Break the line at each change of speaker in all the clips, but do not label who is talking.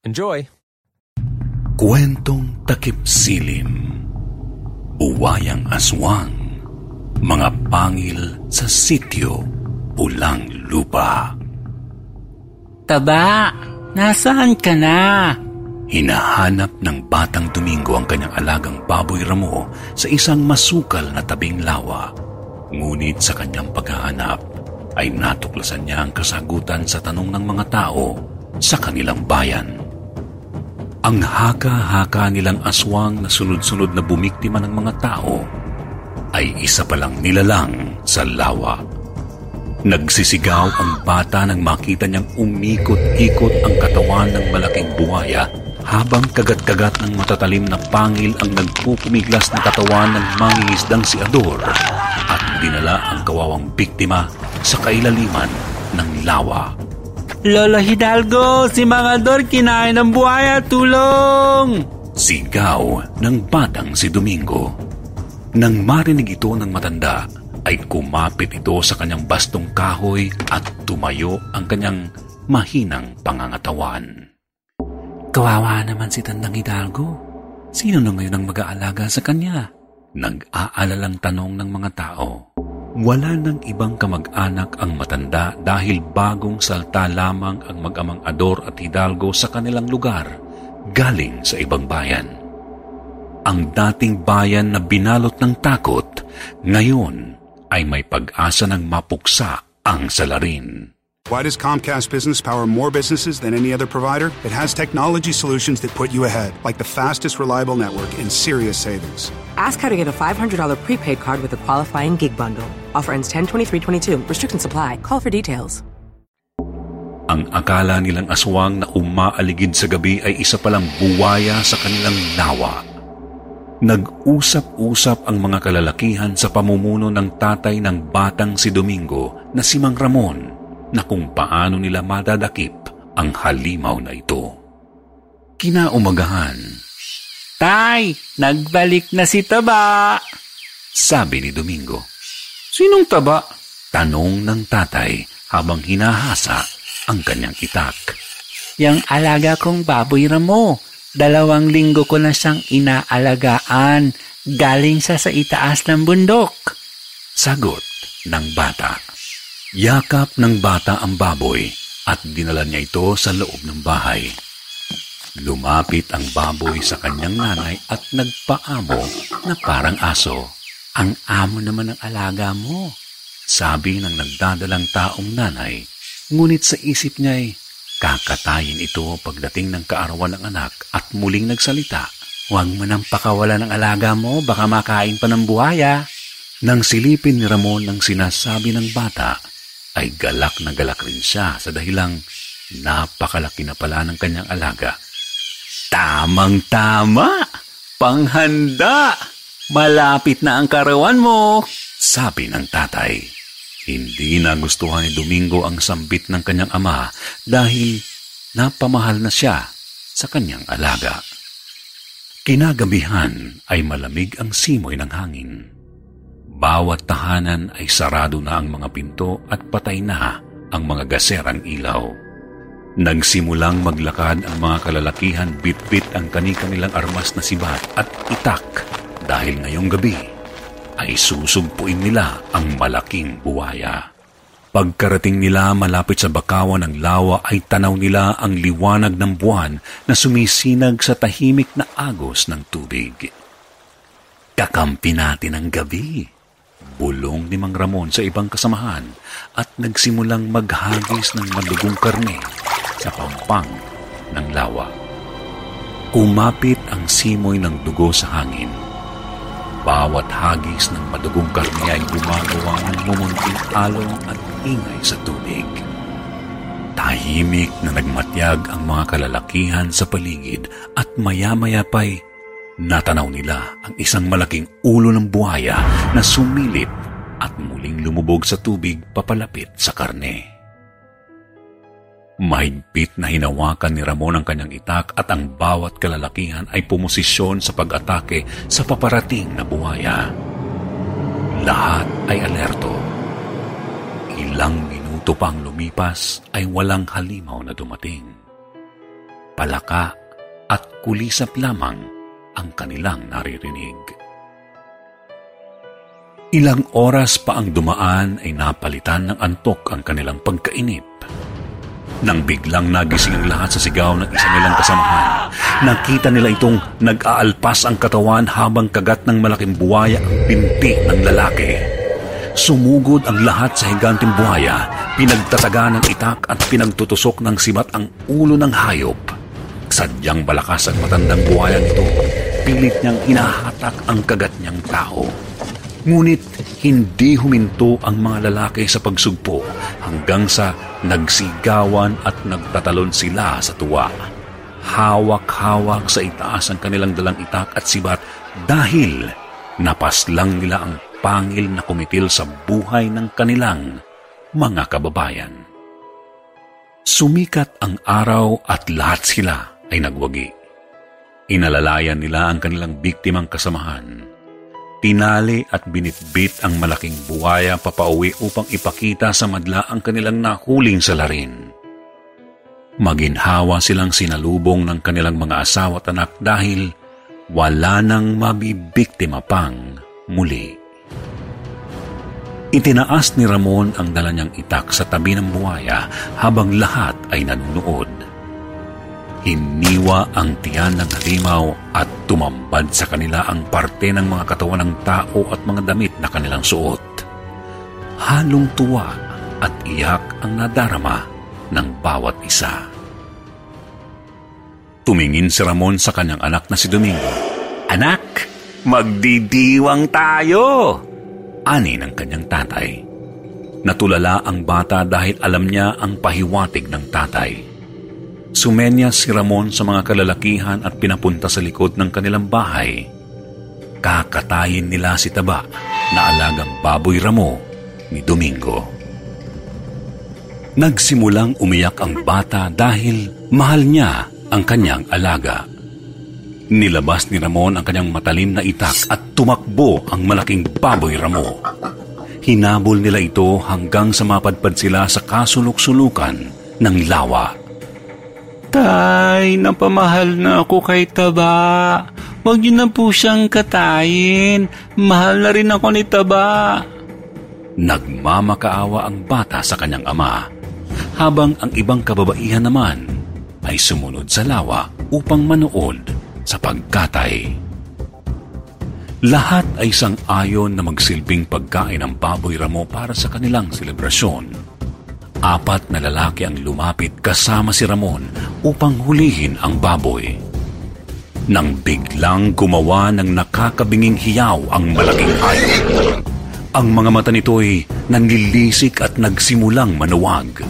Enjoy!
Kwentong takip silim, buwayang aswang, mga pangil sa sityo, pulang lupa.
Taba, nasaan ka na?
Hinahanap ng batang Domingo ang kanyang alagang baboy ramo sa isang masukal na tabing lawa. Ngunit sa kanyang paghahanap ay natuklasan niya ang kasagutan sa tanong ng mga tao sa kanilang bayan. Ang haka-haka nilang aswang na sunod-sunod na bumiktima ng mga tao ay isa palang nilalang sa lawa. Nagsisigaw ang bata nang makita niyang umikot-ikot ang katawan ng malaking buhaya habang kagat-kagat ng matatalim na pangil ang nagpupumiglas na katawan ng mangingisdang si Ador at dinala ang kawawang biktima sa kailaliman ng lawa.
Lolo Hidalgo, si Mangador kinain ng buhaya, tulong!
Sigaw ng batang si Domingo. Nang marinig ito ng matanda, ay kumapit ito sa kanyang bastong kahoy at tumayo ang kanyang mahinang pangangatawan.
Kawawa naman si Tandang Hidalgo. Sino na ngayon ang mag-aalaga sa kanya?
Nag-aalalang tanong ng mga tao. Wala nang ibang kamag-anak ang matanda dahil bagong salta lamang ang mag-amang Ador at Hidalgo sa kanilang lugar, galing sa ibang bayan. Ang dating bayan na binalot ng takot, ngayon ay may pag-asa ng mapuksa ang salarin.
Why does Comcast Business power more businesses than any other provider? It has technology solutions that put you ahead, like the fastest reliable network and serious savings.
Ask how to get a $500 prepaid card with a qualifying gig bundle. Offer ends 10 23 Restrictions apply. Call for details.
Ang akala nilang aswang na umaaligid sa gabi ay isa palang buwaya sa kanilang lawa. Nag-usap-usap ang mga kalalakihan sa pamumuno ng tatay ng batang si Domingo na si Mang Ramon na kung paano nila madadakip ang halimaw na ito. Kinaumagahan,
Tay, nagbalik na si Taba!
sabi ni Domingo.
Sinong Taba?
Tanong ng tatay habang hinahasa ang kanyang itak.
Yang alaga kong baboy ramo. Dalawang linggo ko na siyang inaalagaan. Galing siya sa itaas ng bundok.
Sagot ng bata. Yakap ng bata ang baboy at dinala niya ito sa loob ng bahay. Lumapit ang baboy sa kanyang nanay at nagpaamo na parang aso.
Ang amo naman ng alaga mo.
Sabi ng nagdadalang taong nanay, ngunit sa isip niya ay kakatayin ito pagdating ng kaarawan ng anak at muling nagsalita.
Huwag mo nang pakawala ng alaga mo, baka makain pa ng buhaya.
Nang silipin ni Ramon ng sinasabi ng bata, ay galak na galak rin siya sa dahilang napakalaki na pala ng kanyang alaga.
Tamang-tama! Panghanda! Malapit na ang karawan mo!
Sabi ng tatay. Hindi nagustuhan ni Domingo ang sambit ng kanyang ama dahil napamahal na siya sa kanyang alaga. Kinagabihan ay malamig ang simoy ng hangin. Bawat tahanan ay sarado na ang mga pinto at patay na ang mga gaserang ilaw. Nagsimulang maglakad ang mga kalalakihan bit-bit ang kani-kanilang armas na sibat at itak dahil ngayong gabi ay susugpuin nila ang malaking buwaya. Pagkarating nila malapit sa bakawan ng lawa ay tanaw nila ang liwanag ng buwan na sumisinag sa tahimik na agos ng tubig. Kakampi natin ang gabi. Bulong ni Mang Ramon sa ibang kasamahan at nagsimulang maghagis ng madugong karne sa pampang ng lawa. Kumapit ang simoy ng dugo sa hangin bawat hagis ng madugong karne ay gumagawa ng mumunting alon at ingay sa tubig. Tahimik na nagmatyag ang mga kalalakihan sa paligid at maya-maya pa'y natanaw nila ang isang malaking ulo ng buhaya na sumilip at muling lumubog sa tubig papalapit sa karne. Mahigpit na hinawakan ni Ramon ang kanyang itak at ang bawat kalalakihan ay pumosisyon sa pag-atake sa paparating na buhaya. Lahat ay alerto. Ilang minuto pang lumipas ay walang halimaw na dumating. Palaka at kulisap lamang ang kanilang naririnig. Ilang oras pa ang dumaan ay napalitan ng antok ang kanilang pagkainip nang biglang nagising ang lahat sa sigaw ng isa nilang kasamahan. Nakita nila itong nag-aalpas ang katawan habang kagat ng malaking buhaya ang pinti ng lalaki. Sumugod ang lahat sa higanteng buhaya, pinagtataga ng itak at pinagtutusok ng sibat ang ulo ng hayop. Sadyang balakas at matandang buhaya nito, pilit niyang hinahatak ang kagat niyang tao. Ngunit hindi huminto ang mga lalaki sa pagsugpo hanggang sa nagsigawan at nagtatalon sila sa tuwa. Hawak-hawak sa itaas ang kanilang dalang itak at sibat dahil napaslang nila ang pangil na kumitil sa buhay ng kanilang mga kababayan. Sumikat ang araw at lahat sila ay nagwagi. Inalalayan nila ang kanilang biktimang kasamahan Tinali at binitbit ang malaking buhaya papauwi upang ipakita sa madla ang kanilang nahuling salarin. Maginhawa silang sinalubong ng kanilang mga asawa at anak dahil wala nang mabibiktima pang muli. Itinaas ni Ramon ang dala niyang itak sa tabi ng buhaya habang lahat ay nanunood. Hiniwa ang tiyan ng halimaw at tumambad sa kanila ang parte ng mga katawan ng tao at mga damit na kanilang suot. Halong tuwa at iyak ang nadarama ng bawat isa. Tumingin si Ramon sa kanyang anak na si Domingo. Anak, magdidiwang tayo! Ani ng kanyang tatay. Natulala ang bata dahil alam niya ang pahiwatig ng tatay. Sumenya si Ramon sa mga kalalakihan at pinapunta sa likod ng kanilang bahay. Kakatayin nila si Taba na alagang baboy ramo ni Domingo. Nagsimulang umiyak ang bata dahil mahal niya ang kanyang alaga. Nilabas ni Ramon ang kanyang matalim na itak at tumakbo ang malaking baboy ramo. Hinabol nila ito hanggang sa mapadpad sila sa kasulok-sulukan ng lawa.
Tay, napamahal na ako kay Taba. Huwag niyo na po siyang katayin. Mahal na rin ako ni Taba.
Nagmamakaawa ang bata sa kanyang ama, habang ang ibang kababaihan naman ay sumunod sa lawa upang manood sa pagkatay. Lahat ay isang ayon na magsilbing pagkain ng baboy ramo para sa kanilang selebrasyon. Apat na lalaki ang lumapit kasama si Ramon upang hulihin ang baboy. Nang biglang gumawa ng nakakabinging hiyaw ang malaking hayop. Ang mga mata nito'y nanlilisik at nagsimulang manuwag.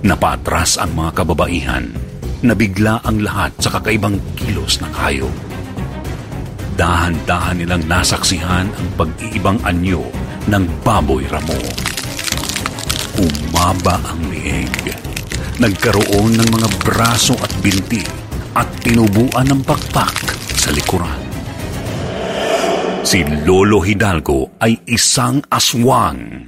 Napatras ang mga kababaihan. Nabigla ang lahat sa kakaibang kilos ng hayop. Dahan-dahan nilang nasaksihan ang pag-iibang anyo ng baboy ramo. Umaba ang lieg. Nagkaroon ng mga braso at binti at tinubuan ng pakpak sa likuran. Si Lolo Hidalgo ay isang aswang.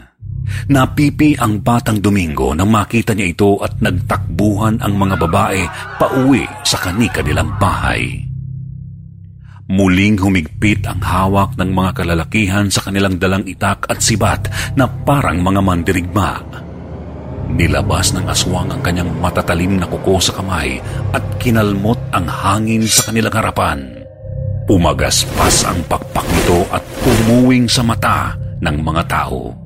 Napipi ang batang Domingo nang makita niya ito at nagtakbuhan ang mga babae pauwi sa kani-kanilang bahay. Muling humigpit ang hawak ng mga kalalakihan sa kanilang dalang itak at sibat na parang mga mandirigma. Nilabas ng aswang ang kanyang matatalim na kuko sa kamay at kinalmot ang hangin sa kanilang harapan. Umagaspas ang pakpak nito at umuwing sa mata ng mga tao.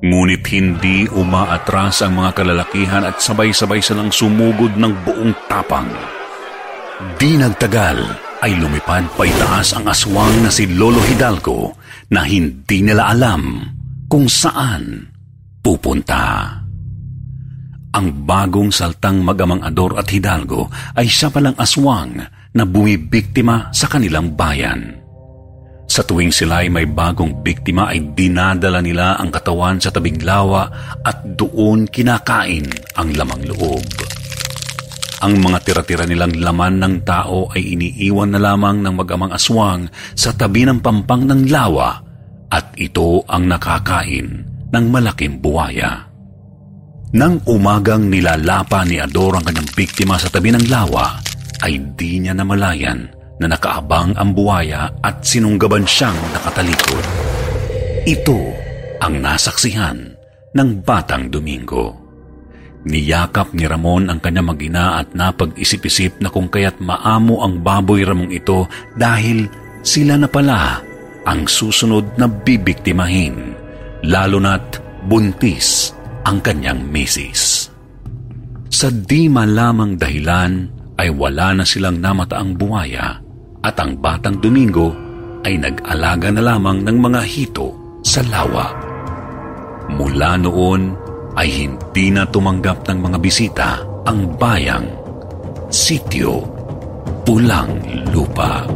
Ngunit hindi umaatras ang mga kalalakihan at sabay-sabay silang sumugod ng buong tapang. Di nagtagal ay lumipad pa itaas ang aswang na si Lolo Hidalgo na hindi nila alam kung saan pupunta. Ang bagong saltang magamang Ador at Hidalgo ay siya palang aswang na bumibiktima sa kanilang bayan. Sa tuwing sila ay may bagong biktima ay dinadala nila ang katawan sa tabing lawa at doon kinakain ang lamang loob. Ang mga tira-tira nilang laman ng tao ay iniiwan na lamang ng magamang aswang sa tabi ng pampang ng lawa at ito ang nakakain ng malaking buwaya. Nang umagang nilalapa ni Ador ang kanyang biktima sa tabi ng lawa, ay di niya namalayan na nakaabang ang buwaya at sinunggaban siyang nakatalikod. Ito ang nasaksihan ng Batang Domingo. Niyakap ni Ramon ang kanya magina at napag-isip-isip na kung kaya't maamo ang baboy ramong ito dahil sila na pala ang susunod na bibiktimahin, lalo na't buntis ang kanyang misis. Sa di malamang dahilan, ay wala na silang namataang buwaya at ang batang Domingo ay nag-alaga na lamang ng mga hito sa lawa. Mula noon ay hindi na tumanggap ng mga bisita ang bayang Sityo Pulang Lupa.